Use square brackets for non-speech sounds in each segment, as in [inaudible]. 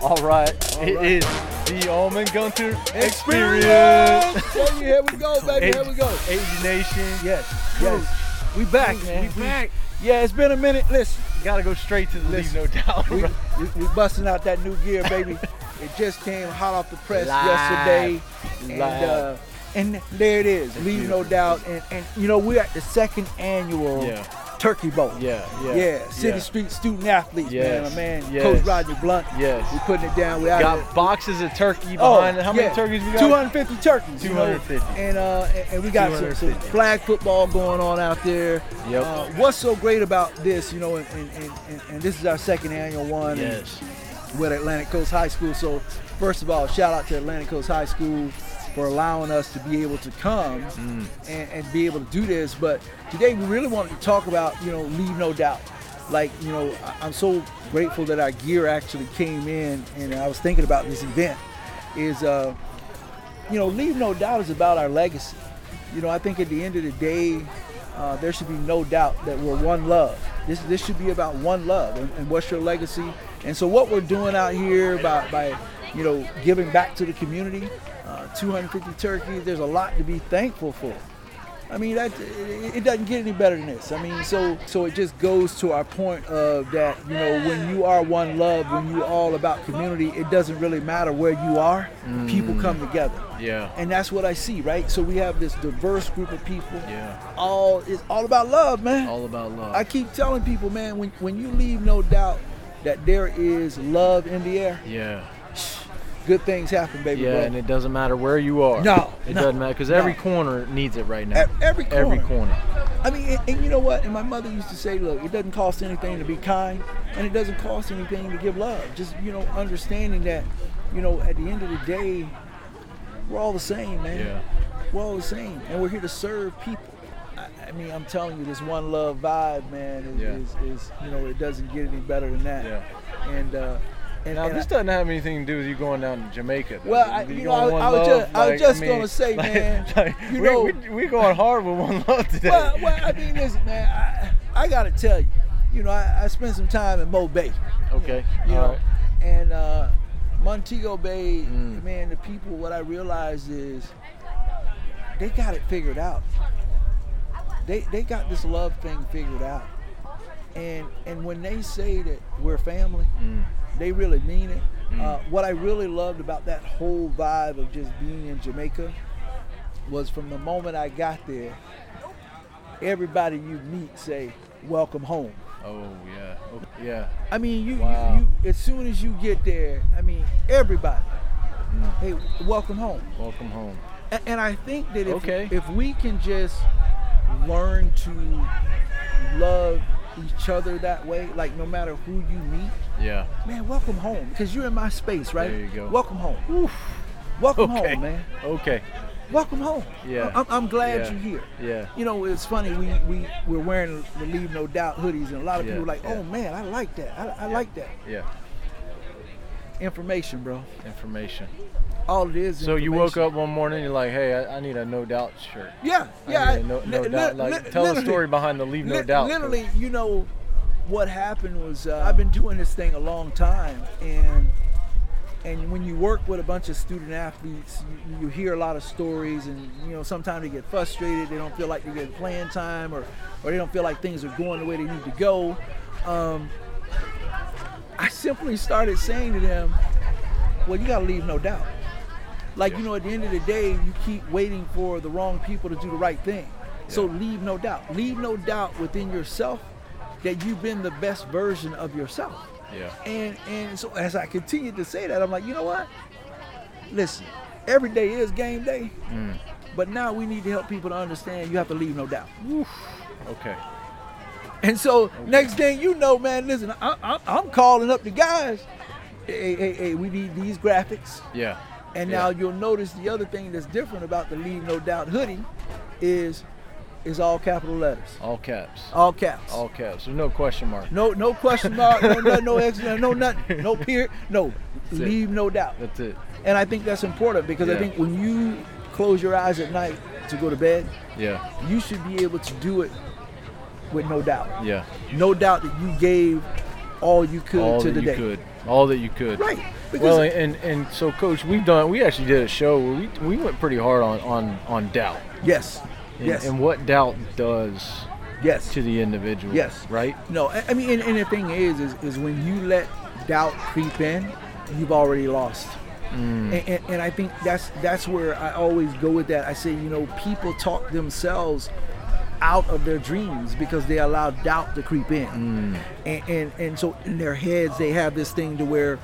All right, All it is the Almond Gunther Experience. Here we go, baby. Here we go. Asian Nation. Yes, yes. We back, man. We back. Yeah, it's been a minute. Listen, Gotta go straight to the leave, Listen, no doubt. we, we, we [laughs] busting out that new gear, baby. it just came hot off the press Live. yesterday, and uh, and there it is. Leave no doubt. And and you know we're at the second annual Yeah. Turkey Bowl. Yeah, yeah. Yeah, City yeah. Street student athletes, Yes, man. My man, yes. Coach Rodney Blunt. Yes. we putting it down. We Got boxes of turkey behind. Oh, behind. How many yeah. turkeys we got? 250 turkeys. you know, 250. And uh, and, and we got some, some flag football going on out there. Yep. Uh, what's so great about this, you know, and, and, and, and, this is our second annual one. Yes. We're Atlantic Coast High School. So first of all, shout out to Atlantic Coast High School for allowing us to be able to come Mm. and, and be able to do this. But today we really wanted to talk about, you know, leave no doubt. Like, you know, I'm so grateful that our gear actually came in and I was thinking about this event is, uh, you know, leave no doubt is about our legacy. You know, I think at the end of the day, uh, there should be no doubt that we're one love. This this should be about one love and, and what's your legacy. And so what we're doing out here by by you know giving back to the community, 250 turkeys. There's a lot to be thankful for. I mean, that it it doesn't get any better than this. I mean, so so it just goes to our point of that. You know, when you are one love, when you all about community, it doesn't really matter where you are. People mm. come together, Yeah. and that's what I see. Right. So we have this diverse group of people. Yeah. All it's all about love, man. All about love. I keep telling people, man, when when you leave no doubt that there is love in the air, yeah. Good things happen, baby. Yeah, bro. and it doesn't matter where you are. No, It no, doesn't matter because every corner needs it right now. Every corner. Every corner. I mean, and, and you know what? And my mother used to say, look, it doesn't cost anything to be kind, and it doesn't cost anything to give love. Just, you know, understanding that, you know, at the end of the day, we're all the same, man. Yeah. We're all the same, and we're here to serve people. I, I mean, I'm telling you, this one love vibe, man, is, Yeah. is, is, you know, it doesn't get any better than that. Yeah. And, uh, and, Now and this I- doesn't have anything to do with you going down to Jamaica. though. Well, I- You you know, I- I was just- I was like, just mean, gonna say, [laughs] like- man, [laughs] like, you we, know- we, we going hard with One Love today. Well, well, I mean, listen, man, I, I got to tell you, you know, I, I spent some time in Mo Bay. okay. you know, right. and uh, Montego Bay, Mm. man, the people. What I realized is they got it figured out. They they got this love thing figured out, and and when they say that we're family, Mm. They really mean it. Uh, what I really loved about that whole vibe of just being in Jamaica was from the moment I got there, everybody you meet say, "Welcome home." Oh yeah. Oh, yeah. I mean, you, Wow. you, you as soon as you get there, I mean, everybody, Mm. hey, welcome home. Welcome home. And, and I think that if Okay. if we can just learn to love each other that way, like no matter who you meet, Yeah. man, welcome home because you're in my space, right? There you go. Welcome home. Welcome Okay. home, man. Okay. Welcome home. Yeah. I'm, I'm glad Yeah. you're here. Yeah. You know, it's funny. We we we're wearing the Leave No Doubt hoodies, and a lot of Yeah, people are like. "Oh man, I like that. I, I like that." Yeah. Information, bro. Information. All it is. So you woke up one morning, you're like, hey, I, I need a no doubt shirt. Yeah, I yeah. need a no, no li- doubt. li- Like, li- tell the story behind the leave no doubt. Literally, you know, what happened was uh, I've been doing this thing a long time, and and when you work with a bunch of student athletes, you, you hear a lot of stories, and you know sometimes they get frustrated. They don't feel like they're getting playing time, or or they don't feel like things are going the way they need to go. Um, I simply started saying to them, "Well, you got to leave no doubt." Like you know, at the end of the day, you keep waiting for the wrong people to do the right thing. So leave no doubt. Leave no doubt within yourself that you've been the best version of yourself. Yeah. And and so as I continued to say that, I'm like, you know what? Listen, every day is game day. Mm. But now we need to help people to understand you have to leave no doubt. Okay. And so next thing you know, man, listen, I, I, I'm calling up the guys. Hey, hey, hey, we need these graphics. Yeah. And Yeah. now you'll notice the other thing that's different about the Leave No Doubt hoodie is is all capital letters, All caps. all caps. All caps. There's no question mark. No, no question mark, no, no, no no nothing, [laughs] no period, no. That's it. Leave no doubt. That's it. And I think that's important because I think when you close your eyes at night to go to bed, Yeah. you should be able to do it with no doubt. Yeah. No doubt that you gave all you could All to that the you day. could. All that you could. Right. Because Well, and and so, coach, we've done. We actually did a show where we we went pretty hard on on on doubt. yes, And, yes, and what doubt does yes. to the individual. Yes. Right. No, I I mean, and, and the thing is, is, is when you let doubt creep in, you've already lost. Mm. And, and, and I think that's that's where I always go with that. I say, you know, people talk themselves out of their dreams because they allow doubt to creep in, Mm. and, and and so in their heads they have this thing to where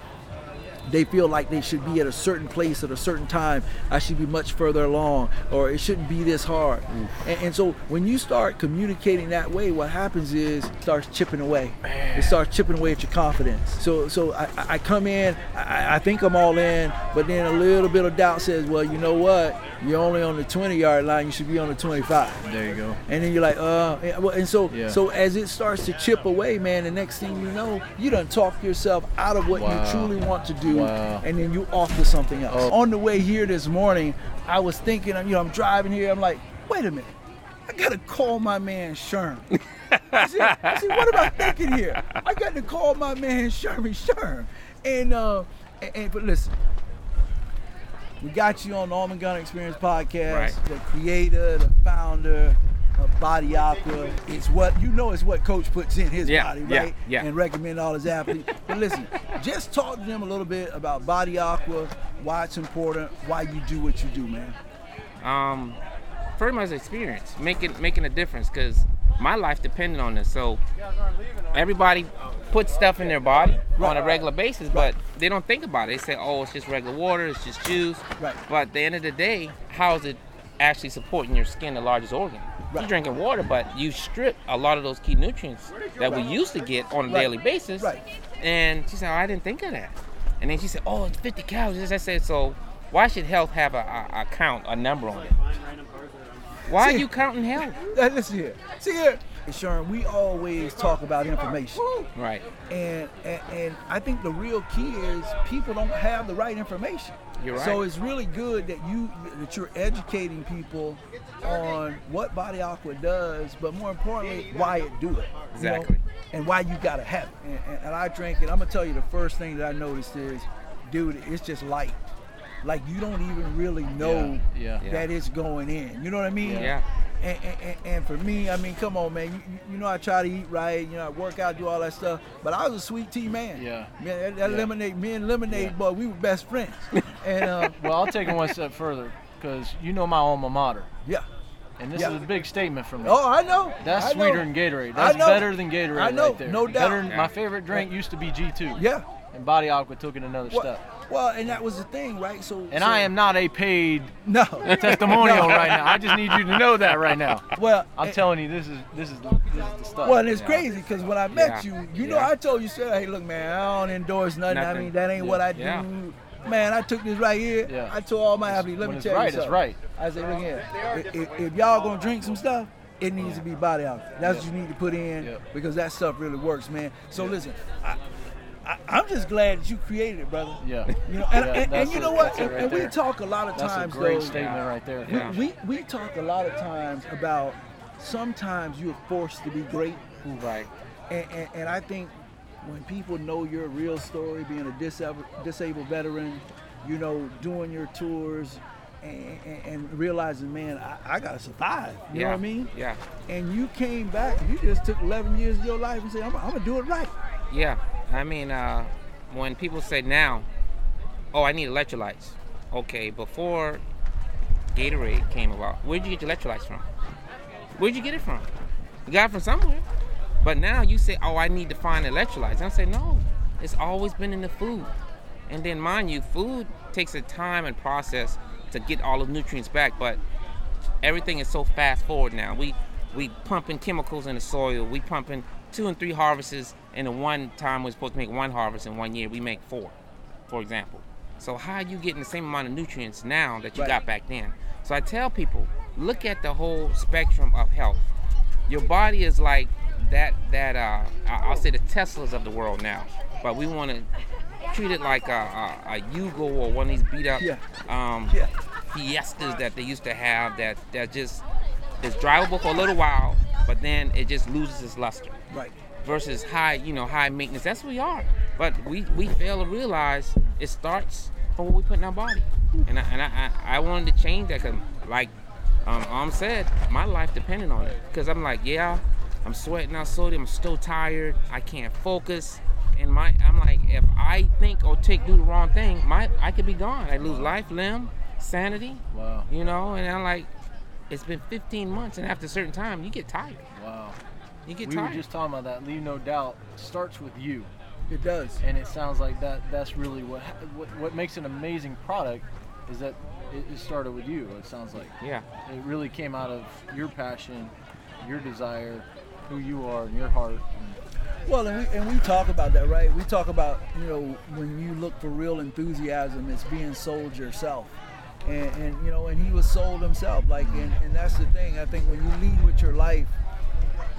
they feel like they should be at a certain place at a certain time. I should be much further along, or it shouldn't be this hard. And, and so when you start communicating that way, what happens is it starts chipping away. It starts chipping away at your confidence. So so I, I come in, I, I think I'm all in, but then a little bit of doubt says, well, you know what? You're only on the 20 yard line. You should be on the 25 There you go. and then you're like, uh, and so, Yeah. so as it starts to chip away, man, the next thing you know, you done talk yourself out of what Wow. you truly want to do, Wow. and then you off to something else. Oh. On the way here this morning, I was thinking, you know, I'm driving here, I'm like, wait a minute, I gotta call my man Sherm. [laughs] I said, I said, what am I thinking here? I got to call my man Sherman Sherm, and uh, and, and but listen. We got you on the Almond Gun Experience podcast. Right. The creator, the founder of Body Aqua. It's what you know. It's what Coach puts in his Yeah, body, yeah, right? yeah. And recommend all his athletes. but listen, just talk to them a little bit about Body Aqua, why it's important, why you do what you do, man. um, pretty much experience making making a difference because my life depended on this. So everybody puts stuff in their body on a regular basis, but they don't think about it. They say, "Oh, it's just regular water, it's just juice." Right. But at the end of the day, how is it actually supporting your skin, the largest organ? Right. You're drinking water, but you strip a lot of those key nutrients that we used to get on a Right. daily basis. Right. And she said, oh, I didn't think of that. And then she said, Oh, it's 50 calories. I said, So why should health have a, a, a count, a number on it? Why See- are you counting [laughs] health? Uh, Listen here. See here. Sharon, we always talk about information. Right. And, and and I think the real key is people don't have the right information. You're right. So it's really good that you that you're educating people on what Body Aqua does, but more importantly, why it do it. you know, Exactly. and why you gotta have it. And, and, and I drink it. I'm gonna tell you the first thing that I noticed is, dude, it's just light. Like you don't even really know Yeah, yeah. that it's going in. You know what I mean? Yeah. And, and, and- and for me, I mean, come on, man. You, you- you know, I try to eat right. You know, I work out, do all that stuff. But I was a sweet tea man. Yeah. Man, that, that Yeah. lemonade, me and lemonade, Yeah. boy, we were best friends. [laughs] and uh, Well, I'll take it one step further because you know my alma mater, yeah. and this Yeah. is a big statement from me. Oh, I know. That's I know. sweeter than Gatorade. I That's know. better than Gatorade I know, right there. no doubt. Better Yeah. my favorite drink used to be G2. Yeah. And Body Aqua took it another Well, step. Well, and that was the thing, right? So. And so- I am not a paid no [laughs] testimonial right now. I just need you to know that right now. Well, I'm and- telling you, this is this is this is the stuff. Well, and it's crazy because when I met Yeah. you, you know, Yeah. I told you, said, "Hey, look, man, I don't endorse nothing. I mean, that ain't what I do." Yeah. Man, I took this right here. Yeah. I told all my athletes, "Let me tell right, you it's something." right. I said, "Look here, if, if, y'all gonna drink some stuff, it needs to be body out. That's what you need to put in Yeah. because that stuff really works, man." So Yeah. listen, I, I, I'm just glad that you created it, brother. Yeah. You know, and, Yeah, and, and you know what? And, right and we talk a lot of That's a times great though. statement right there. Yeah. We, we talk a lot of times about sometimes you're forced to be great Right. and, and, and I think when people know your real story, being a disabled, disabled veteran, you know, doing your tours and, and, and realizing, man, I, I got to survive. You yeah. know what I mean? Yeah. And you came back, you just took 11 years of your life and said, I'm, I'm going to do it right. Yeah. I mean, uh, when people say now, oh, I need electrolytes. Okay, before Gatorade came about, where'd you get your electrolytes from? Where'd you get it from? You got it from somewhere. But now you say, oh, I need to find electrolytes. I say, no, it's always been in the food. And then, mind you, food takes a time and process to get all the nutrients back. But everything is so fast forward now. We we pumping chemicals in the soil. We pumping two and three harvests in the one time we're supposed to make one harvest in one year. We make four, for example. So how are you getting the same amount of nutrients now that you Right. got back then? So I tell people, look at the whole spectrum of health. Your body is like that that uh I'll say the Teslas of the world now. But we want to treat it like a, a, a Yugo or one of these beat up Yeah. um, Yeah. Fiestas that they used to have that that just is drivable for a little while, but then it just loses its luster. Right. Versus high, you know, high maintenance. That's what we are. But we we fail to realize it starts from what we put in our body, and I, and I I, I wanted to change that because like um Om said, my life depended on it. Because I'm like, yeah, I'm sweating out sodium, I'm still tired, I can't focus. And my I'm like, if I think or take do the wrong thing, my I could be gone. I lose life, limb, sanity. Wow. You know, and I'm like, it's been 15 months, and after a certain time, you get tired. Wow. You get We tired. were just talking about that. Leave no doubt starts with you, It does. and it sounds like that. That's really what what, what makes an amazing product is that it, it started with you. It sounds like yeah. it really came out of your passion, your desire, who you are, and your heart. Well, and we, and we talk about that, right? We talk about, you know, when you look for real enthusiasm, it's being sold yourself. And, and you know, and he was sold himself. Like, and, and that's the thing. I think when you lead with your life,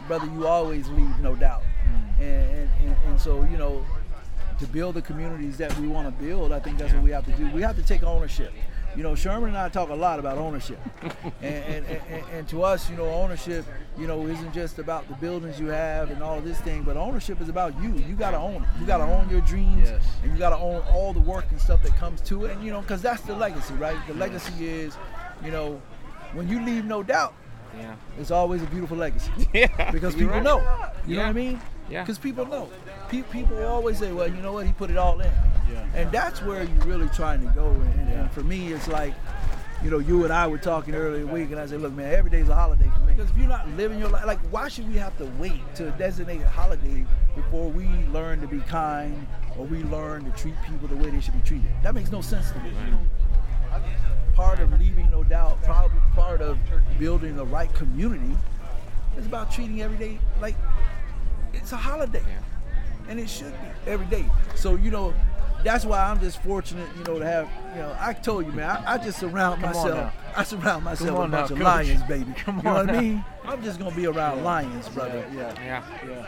brother, you always leave no doubt. Mm. And, and, and, and so, you know, to build the communities that we want to build, I think that's what we have to do. We have to take ownership. You know, Sherman and I talk a lot about ownership, [laughs] and, and, and, and to us, you know, ownership, you know, isn't just about the buildings you have and all this thing, but ownership is about you. You got to own it. You got to own your dreams, Yes. and you got to own all the work and stuff that comes to it. And you know, because that's the legacy, right? The legacy is, you know, when you leave, no doubt, Yeah. it's always a beautiful legacy [laughs] Yeah. because people right. know. You know what I mean? Yeah. Because people know. Pe- people always say, "Well, you know what? He put it all in." Yeah. And that's where you're really trying to go. And, and, Yeah. and for me, it's like, you know, you and I were talking earlier the week, and I said, "Look, man, every day's a holiday for me." Because if you're not living your life, like, why should we have to wait to designate a holiday before we learn to be kind or we learn to treat people the way they should be treated? That makes no sense to me. Part of leaving, no doubt, probably part of building the right community is about treating every day like it's a holiday. And it should be every day. So, you know, that's why I'm just fortunate, you know, to have, you know, I told you, man, I, I just surround Come myself. I surround myself with a bunch now, of lions, baby. [laughs] Come you know on what I now. mean? I'm just gonna be around lions, brother. Yeah. Yeah. Yeah.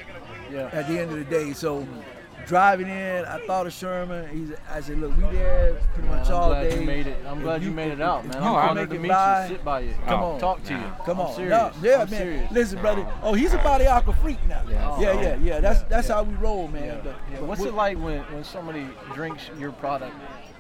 Yeah. At the end of the day. So mm-hmm. Driving in, I thought of Sherman. He's I said, look, we there pretty Man, much I'm all glad day. you made it. I'm If glad you, made it out, man. you I'm can honored make to it meet by, you, sit by you, Come Oh, on. talk to nah. you. Come I'm on, serious. no, yeah, I'm man. serious. Listen, brother. Oh, he's a body aqua freak now. Yeah. Yeah, yeah, yeah. That's that's yeah. how we roll, man. Yeah. But, Yeah. but What's we- it like when, when somebody drinks your product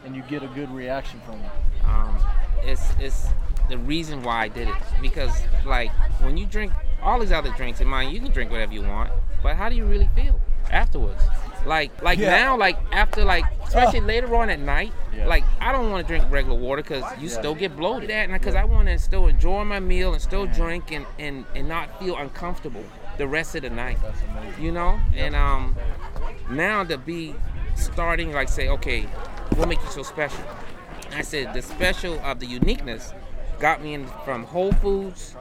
and you get a good reaction from them? um, it's it's the reason why I did it because like when you drink all these other drinks in mind you can drink whatever you want but how do you really feel afterwards like like Yeah. now like after like especially later on at night Yeah. like I don't want to drink regular water because you Yeah. still get bloated at because I want to still enjoy my meal and still drink and, and and not feel uncomfortable the rest of the night That's amazing. you know and um now to be starting like say okay what makes you so special i said the special of the uniqueness got me in from whole foods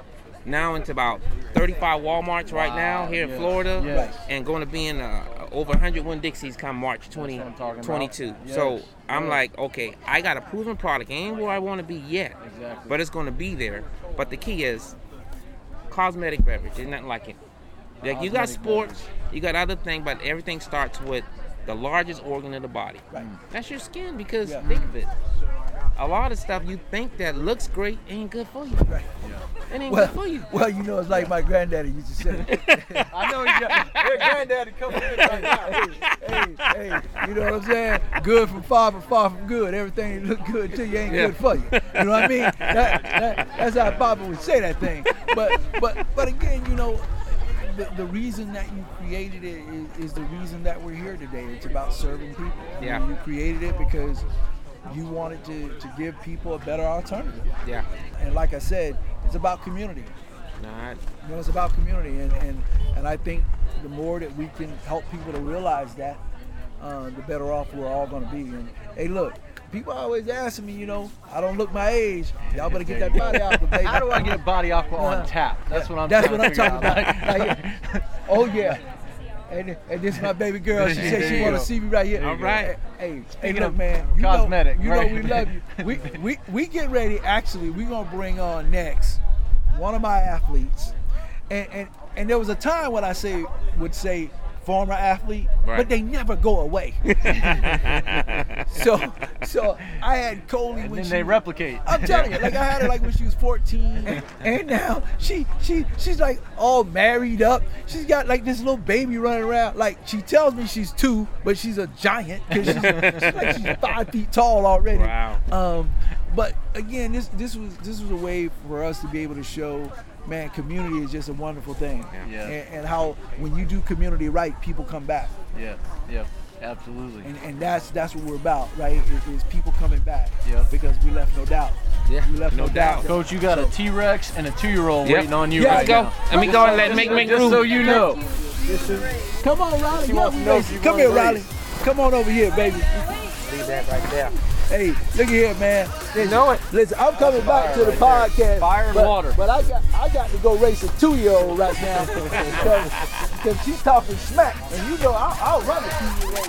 now into about 35 walmarts right now Wow, here in florida yes. and going to be in uh, over 101 dixies come march what I'm talking about. 2022 so i'm yes. like okay i got a proven product ain't where i want to be yet Exactly. but it's going to be there but the key is cosmetic beverage. There's nothing like it. Like you got sports, you got other things, but everything starts with the largest organ of the body. Right. That's your skin because Yeah. think of it. A lot of stuff you think that looks great ain't good for you. Right. It ain't Well, good for you. well, you know, it's like my granddaddy used to say. [laughs] I know you got your granddaddy coming in right now. hey, hey, you know what I'm saying? Good from far, from far from good. Everything that look good to you ain't Yeah. good for you. You know what I mean? That, that, that's how Papa would say that thing. But but but again, you know, the, the reason that you created it is, is the reason that we're here today. It's about serving people. Yeah. know, You created it because you wanted to, to give people a better alternative. Yeah. And like I said, it's about community. Nah, You know, it's about community, and, and, and I think the more that we can help people to realize that, uh, the better off we're all going to be. And hey, look, people always asking me, you know, I don't look my age. Y'all better get that body out, baby. How do I get a body aqua Uh, on tap? That's what I'm. That's what I'm talking about. Like, [laughs] oh yeah. And, and this is my baby girl. She said she want to see me right here. All right. Hey, hey, look, man. You cosmetic, know, you right. know we love you. We, [laughs] we we get ready. Actually, we're gonna bring on next one of my athletes, and and and there was a time when I say would say former athlete, Right. but they never go away. [laughs] so, so I had Coley And when then she they replicate. I'm telling you, like I had her like when she was 14, [laughs] and now she she she's like all married up. She's got like this little baby running around. Like she tells me she's two, but she's a giant because she's, she's like she's [laughs] five feet tall already. Wow. Um, but again, this this was this was a way for us to be able to show, man, community is just a wonderful thing. Yeah. And, and how when you do community right, people come back. Yeah, yeah, absolutely. And, and that's that's what we're about, right? Is, is people coming back. Yep. Because we left no doubt. Yeah, We left no no, doubt. doubt. Coach, you got a T-Rex and a two-year-old Yep. waiting on you Yeah, right Let's go. now. Let me go and let make make Just room. so you know. Come on, Riley. Yeah, wants we to know race. if you Come here, race. Riley. Come on over here, baby. Leave that right there. Hey, look at here, man. Listen, know it. Listen, I'm coming back to the right podcast. Fire and but, water. But I got I got to go race a two-year-old right now because she's talking smack, and you know I'll, I'll run a two-year-old.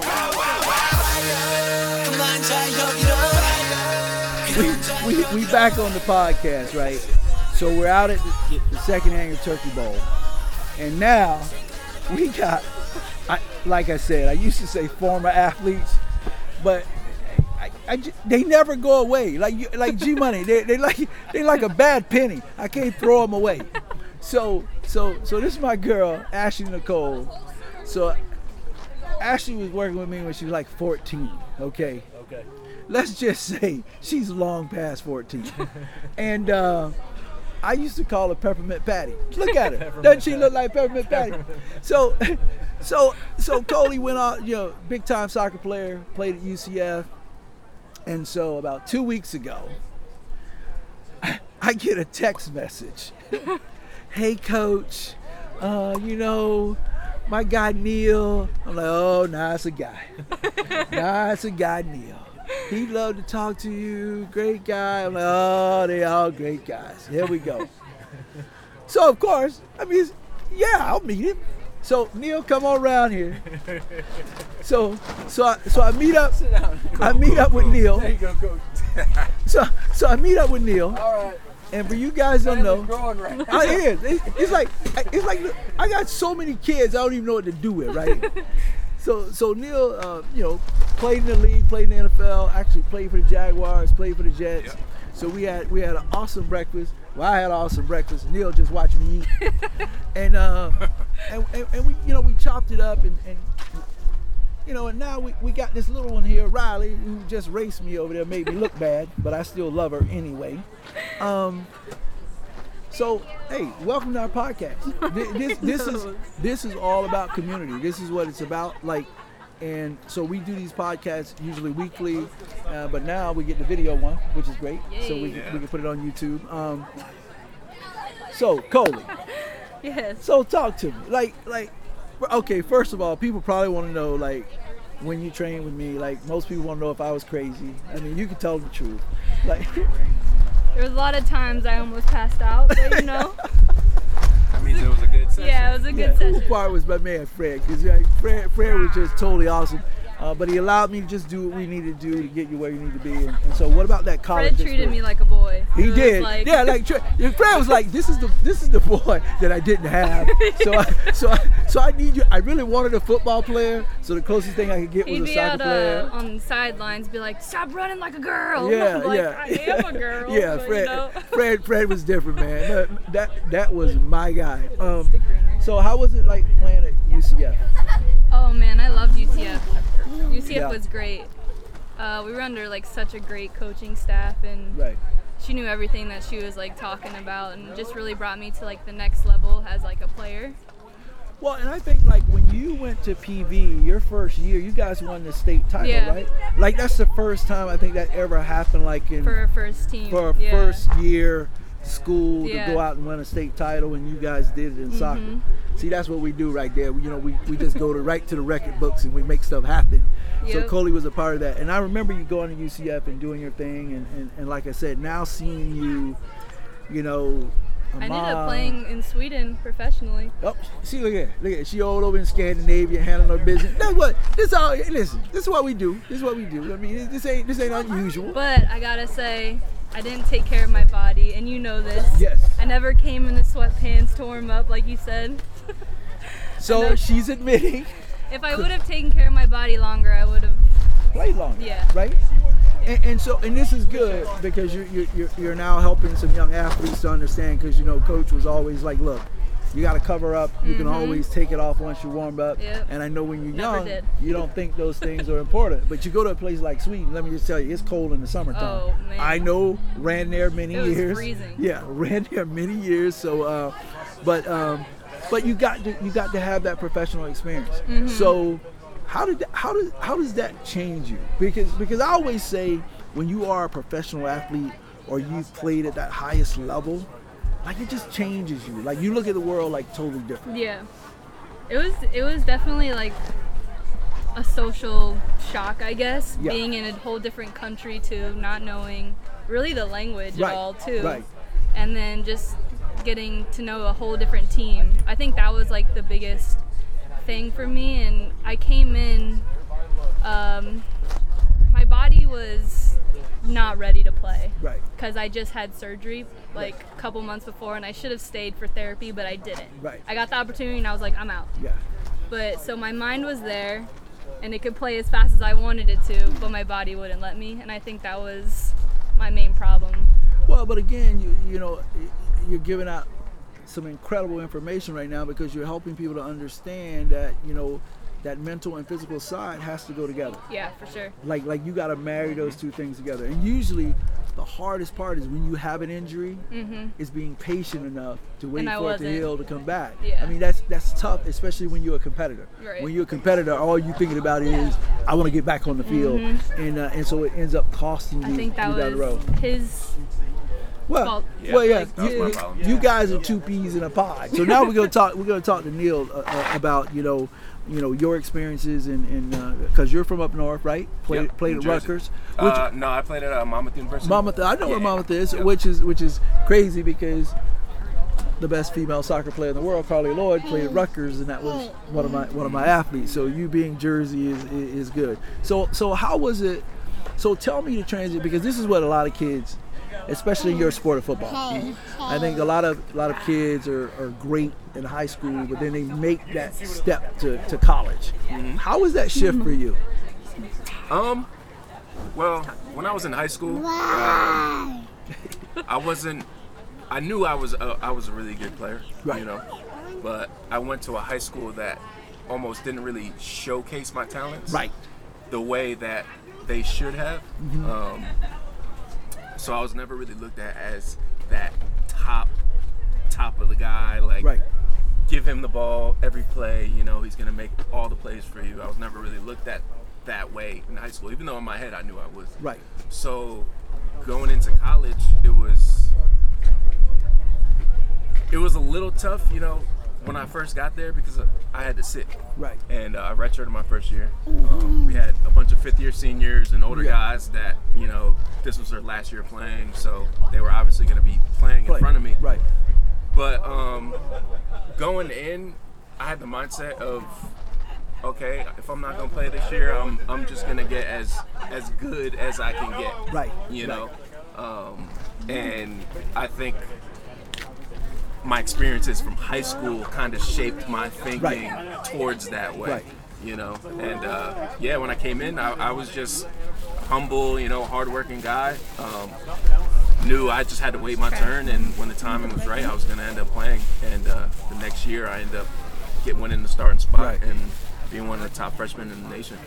we, we, we back on the podcast, right? So we're out at the, the second annual Turkey Bowl, and now we got, I, like I said, I used to say former athletes, but I, I they never go away. Like you- like G Money, they they like they like a bad penny. I can't throw them away. So so so this is my girl Ashley Nicole. So Ashley was working with me when she was like 14. Okay Okay. let's just say she's long past 14. and uh, I used to call her Peppermint Patty. Look at her. Doesn't she look like Peppermint Patty? So, so, so Coley went on, you know, big time soccer player, played at UCF. And so about two weeks ago, I get a text message. hey, coach, uh, you know, my guy Neil. I'm like, oh, nah, a guy. nah, a guy Neil. He'd love to talk to you. Great guy. I'm like, oh, they all great guys. Here we go. so of course, I mean, yeah, I'll meet him. So Neil, come on around here. [laughs] So, so I, so I meet up. I meet up with Neil. There you go, coach. [laughs] So, so I meet up with Neil. All right. And for you guys don't know, right. I is. It's, it's like it's like I got so many kids I don't even know what to do with, right? [laughs] so so Neil, uh, you know, played in the league, played in the NFL, actually played for the Jaguars, played for the Jets. So we had we had an awesome breakfast. Well, I had awesome breakfast. Neil just watched me eat, [laughs] and, uh, and and and we you know we chopped it up and. and you know, and now we, we got this little one here, Riley, who just raced me over there, made me look bad, but I still love her anyway. Um, so, hey, welcome to our podcast. Th- This, this is [laughs] this is all about community. This is what it's about. Like, and so we do these podcasts usually weekly, uh, but now we get the video one, which is great. So we, can we can put it on YouTube. Um, so Coley, [laughs] Yes. so talk to me. Like, like, okay. First of all, people probably want to know, like, when you train with me. Like, most people want to know if I was crazy. I mean, you can tell the truth. Like, There was a lot of times I almost passed out, but you [laughs] know, That means it was a good session. yeah, it was a yeah, good cool session. part was my man Fred, because like, Fred, Fred was just totally awesome. Uh, but he allowed me to just do what we needed to do to get you where you need to be. And, and so, what about that college? Fred treated me like a boy. He did. Like, yeah, like Tre- Fred was like, "This is the this is the boy that I didn't have." [laughs] So I so I so I need you. I really wanted a football player. So the closest thing I could get He'd was a soccer out player. uh, on the sidelines, be like, "Stop running like a girl." [laughs] Yeah, I'm like, yeah. I am a girl. [laughs] yeah, Fred, You know. Fred, Fred was different, man. That that, was my guy. Um, Sticker in there. so how was it like playing at UCF? Oh man, I loved UCF. UCF Yeah. was great. Uh, we were under like such a great coaching staff, and Right. she knew everything that she was like talking about, and just really brought me to like the next level as like a player. Well, and I think like when you went to PV your first year, you guys won the state title, Yeah. right? Like that's the first time I think that ever happened. Like in for a first team. for a yeah. first year school Yeah. to go out and win a state title, and you guys did it in soccer. See, that's what we do right there. We, you know, we, we just go to right to the record books and we make stuff happen. So Yep. Coley was a part of that, and I remember you going to UCF and doing your thing, and, and, and like I said, now seeing you, you know, I ended up playing in Sweden professionally. Oh, see, look at look at she all over in Scandinavia handling her business. That's what this all. Listen, this is what we do. This is what we do. I mean, this ain't this ain't unusual. But I gotta say, I didn't take care of my body, and you know this. Yes. I never came in the sweatpants, to warm up like you said. So she's admitting [laughs] if I would have taken care of my body longer, I would have. played longer. Yeah. Right. And, and so, and this is good because you're, you're you're you're now helping some young athletes to understand because you know, coach was always like, look. You got to cover up. You can always take it off once you warm up. Mm-hmm. Yep. And I know when you're Never young, did. you don't think those things are important. But you go to a place like Sweden. Let me just tell you, it's cold in the summertime. Oh, man. I know. Ran there many It was years. freezing. [laughs] Yeah, ran there many years. So, uh, but um, but you got to you got to have that professional experience. Mm-hmm. So, how did that, how does how does that change you? Because because I always say when you are a professional athlete or you've played at that highest level, like it just changes you. Like you look at the world like totally different. Yeah. It was it was definitely like a social shock, I guess, Yeah. being in a whole different country too, not knowing really the language Right, at all too. right. And then just getting to know a whole different team. I think that was like the biggest thing for me and I came in um, my body was not ready to play Right. because I just had surgery like a couple months before and I should have stayed for therapy, but I didn't. Right. I got the opportunity and I was like, I'm out. Yeah. But so my mind was there and it could play as fast as I wanted it to, but my body wouldn't let me. And I think that was my main problem. Well, but again, you you know, you're giving out some incredible information right now because you're helping people to understand that you know that mental and physical side has to go together. Yeah, for sure. Like like you got to marry those two things together. And usually, the hardest part is when you have an injury, is being patient enough to wait Mm-hmm. And for it to heal to come back. Yeah. I mean that's that's tough, especially when you're a competitor. Right. When you're a competitor, all you're thinking about is I want to get back on the field, and uh, and so it ends up costing you, Mm-hmm. I think that you down the road. was his Well. Yeah, well, yeah, that you, my you guys are two peas in a pod. So now we're gonna talk. We're gonna talk to Neil uh, uh, about you know, you know your experiences and and because you're from up north, right? Played Yep, played New at Jersey. Rutgers. Which, Uh, no, I played at uh, Monmouth University. Monmouth, I know where Yeah. Monmouth is, Yep. which is which is crazy because the best female soccer player in the world, Carli Lloyd, played at Rutgers, and that was one of my one of my athletes. So you being Jersey is is is good. So so how was it? So tell me the transit because this is what a lot of kids, especially in your sport of football. I think a lot of a lot of kids are, are great in high school, but then they make that step to, to college. How was that shift for you? Um, well, when I was in high school, um, I wasn't. I knew I was. A, I was a really good player, Right. you know, but I went to a high school that almost didn't really showcase my talents Right. the way that they should have. Mm-hmm. Um, so I was never really looked at as that top, top of the guy. Like, Right. give him the ball every play. You know, he's gonna make all the plays for you. I was never really looked at that way in high school, even though in my head I knew I was. Right. So going into college, it was it was a little tough, you know, when I first got there because I had to sit. Right. And uh, I redshirted my first year. Um, we had a bunch of fifth year seniors and older Yeah. guys that you know this was their last year playing, so they were obviously going to be playing in front of me. Right. But um, going in, I had the mindset of, okay, if I'm not gonna play this year, I'm I'm just gonna get as as good as I can get. Right, You right. know, um, and I think my experiences from high school kind of shaped my thinking Right. towards that way. Right. You know, and uh, yeah, when I came in, I, I was just humble, you know, hardworking guy. Um, knew I just had to wait my turn, and when the timing was right, I was going to end up playing. And uh, the next year, I ended up getting winning the starting spot Right. and being one of the top freshmen in the nation.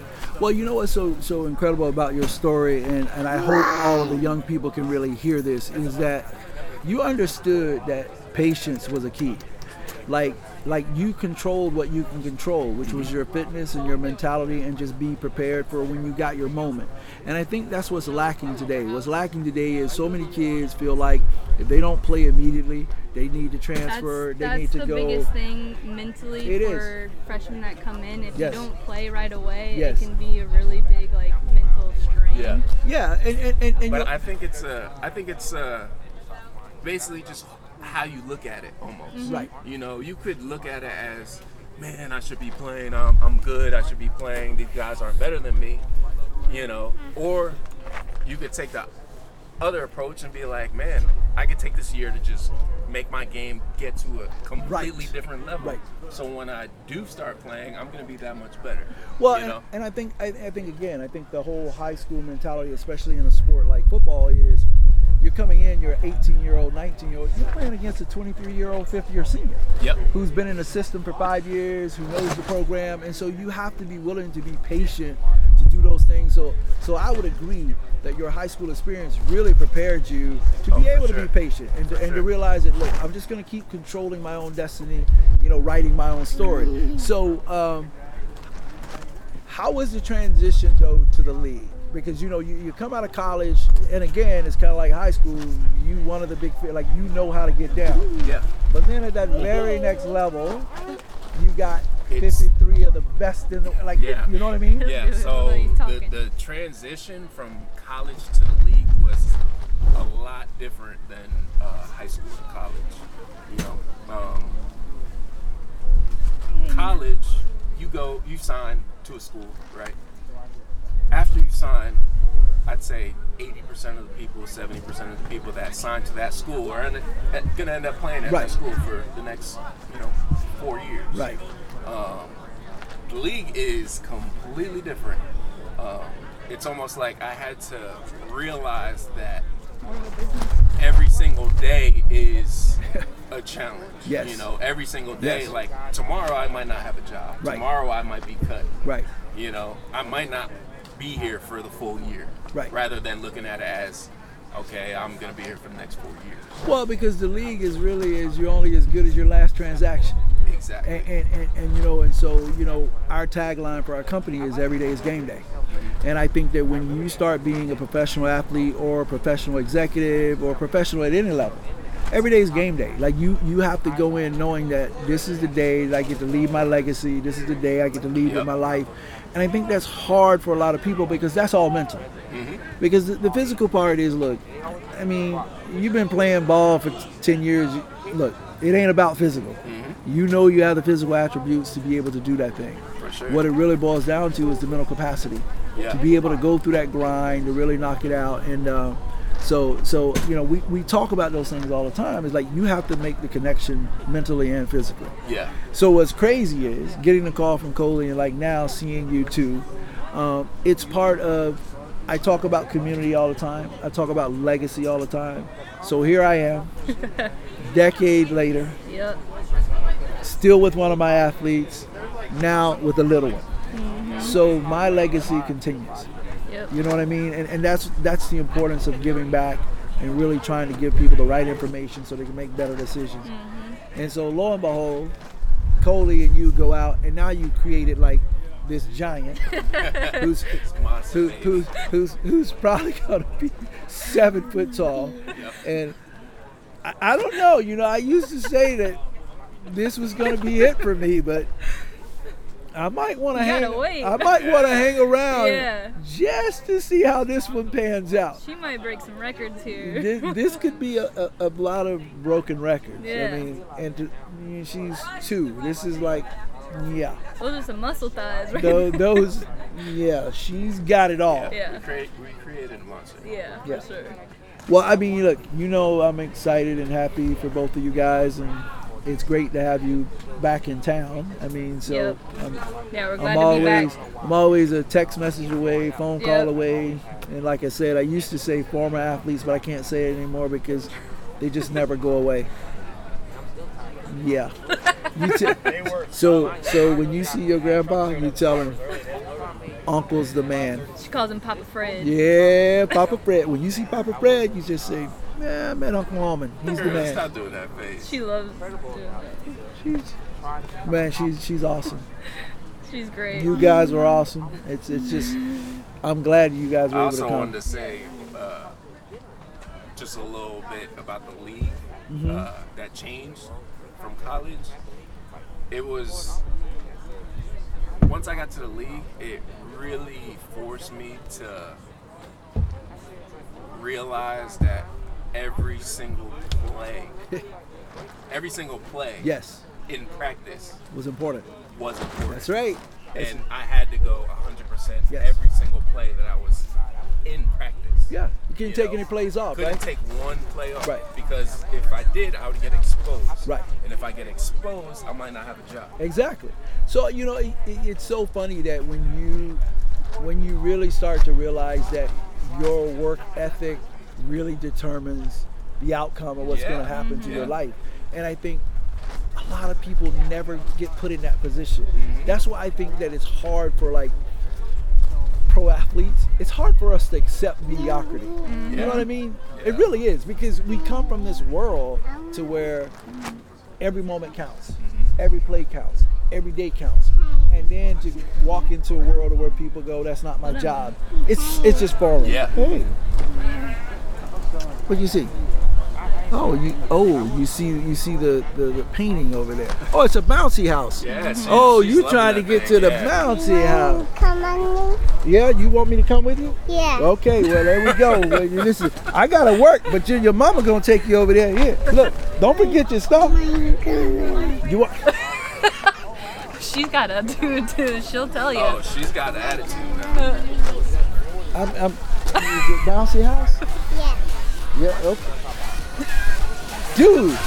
Well, you know what's so so incredible about your story, and, and I hope all of the young people can really hear this, is that you understood that patience was a key. Like like you controlled what you can control, which was your fitness and your mentality, and just be prepared for when you got your moment. And I think that's what's lacking today. What's lacking today is so many kids feel like if they don't play immediately, they need to That's, transfer, they that's need to the go. biggest thing mentally It is. for freshmen that come in. If Yes. you don't play right away, Yes. it can be a really big like mental strain. Yeah. Yeah, and and, and, and But I think it's uh, I think it's uh, basically just how you look at it almost. Mm-hmm. Right. You know, you could look at it as, man, I should be playing. I'm, I'm good. I should be playing. These guys aren't better than me. You know, mm-hmm. or you could take the other approach and be like, man, I could take this year to just make my game get to a completely Right. different level. Right. So when I do start playing, I'm gonna be that much better. Well, you and, and I think I, I think again, I think the whole high school mentality, especially in a sport like football, is you're coming in, you're an 18 year old, 19 year old, you're playing against a 23 year old, fifth year senior. Yep. Who's been in the system for five years, who knows the program, and so you have to be willing to be patient to do those things. So, so I would agree that your high school experience really prepared you to Oh, be able to be patient and to, and to realize that look, I'm just going to keep controlling my own destiny, you know, writing my own story. So. Um, how was the transition though to the league? Because you know you, you come out of college, and again it's kind of like high school. You one of the big like you know how to get down, Yeah. but then at that very next level, you got It's- 53 of the best in the like. Yeah. You know what I mean? Yeah, [laughs] so the, the transition from college to the league was a lot different than uh, high school to college. You know, um, college, you go, you sign to a school, right? After you sign, I'd say 80% of the people, 70% of the people that sign to that school are going to end up playing at Right. that school for the next, you know, four years Right. the league is completely different. Um, it's almost like I had to realize that every single day is [laughs] a challenge. Yes. You know, every single day. Yes. Like tomorrow, I might not have a job. Right. Tomorrow, I might be cut. Right. You know, I might not be here for the full year. Right. Rather than looking at it as, okay, I'm gonna be here for the next four years. Well, because the league is really is you're only as good as your last transaction. Exactly. and, and, and, and you know and so you know our tagline for our company is every day is game day and i think that when you start being a professional athlete or a professional executive or professional at any level every day is game day like you you have to go in knowing that this is the day that i get to leave my legacy this is the day i get to leave Yep. with my life and i think that's hard for a lot of people because that's all mental. Because the, the physical part is look i mean you've been playing ball for t- 10 years look it ain't about physical. You know you have the physical attributes to be able to do that thing. Sure. what it really boils down to is the mental capacity Yeah. to be able to go through that grind to really knock it out. And uh, so so you know we, we talk about those things all the time it's like you have to make the connection mentally and physically yeah. so what's crazy is getting the call from Coley and like now seeing you too. Um, it's part of. I talk about community all the time. I talk about legacy all the time. So here I am, [laughs] decade later, Yep. still with one of my athletes, now with a little one. So my legacy continues. Yep. You know what I mean? And, and that's that's the importance of giving back and really trying to give people the right information so they can make better decisions. Mm-hmm. And so lo and behold, Coley and you go out and now you created like this giant [laughs] who's who, who's who's who's probably [laughs] gonna be seven foot tall. And I, I don't know, you know, I used to say that this was gonna be it for me, but I might want to hang. wait. I might want to hang [laughs] around Yeah. just to see how this one pans out. She might break some records here. This, this could be a, a, a lot of broken records. Yeah. I mean, and to, she's two. This is like, yeah, Those are some muscle thighs, right? those, [laughs] those yeah, she's got it all. Yeah. We, create, we created a monster. Yeah, Yeah. for sure. Well, I mean, look, you know, I'm excited and happy for both of you guys, and it's great to have you back in town. I mean, so Yep. I'm, Yeah, we're I'm glad to be always, back. I'm always a text message away, phone call Yep. away, and like I said, I used to say former athletes, but I can't say it anymore because they just never go away. Yeah. You t- so, so when you see your grandpa, you tell him, "Uncle's the man." She calls him Papa Fred. Yeah, Papa Fred. When you see Papa Fred, you just say, "Yeah, I met Uncle Almond. He's the man." Stop doing that face. She loves doing that. She's, man, she's she's awesome. [laughs] She's great. You guys were awesome. It's it's just, I'm glad you guys I were able to also come. wanted to say uh, just a little bit about the league Mm-hmm. uh, that changed from college. It was once I got to the league, it really forced me to realize that every single play, every single play Yes, in practice was important. was important. That's right. That's- And I had to go 100% Yes. every single play that I was in practice. yeah, you couldn't You take know, any plays off, Couldn't right? take one play off. Right. Because if I did, I would get exposed. Right. And if I get exposed, I might not have a job. Exactly. So you know, it, it- it's so funny that when you when you really start to realize that your work ethic really determines the outcome of what's Yeah. going to happen to Yeah. your life, and I think a lot of people never get put in that position. Mm-hmm. That's why I think that it's hard for like pro athletes. It's hard for us to accept mediocrity. You know what I mean? It really is because we come from this world to where every moment counts, every play counts, every day counts, and then to walk into a world where people go, "That's not my job." It's it's just boring. Yeah. Hey, what do you see? Oh, you oh you see you see the, the, the painting over there. Oh, it's a bouncy house. Yeah. Mm-hmm. Oh, you trying to get thing, to the yeah. bouncy house? Come on me. Yeah, you want me to come with you? Yeah. Okay, well there we go. [laughs] Well, listen, I gotta work, but your, your mama gonna take you over there. Here, look, don't forget your stuff. You want? [laughs] She's got attitude too. She'll tell you. Oh, she's got attitude now. I'm, I'm is it bouncy house. Yeah. Yeah. Okay. Dude.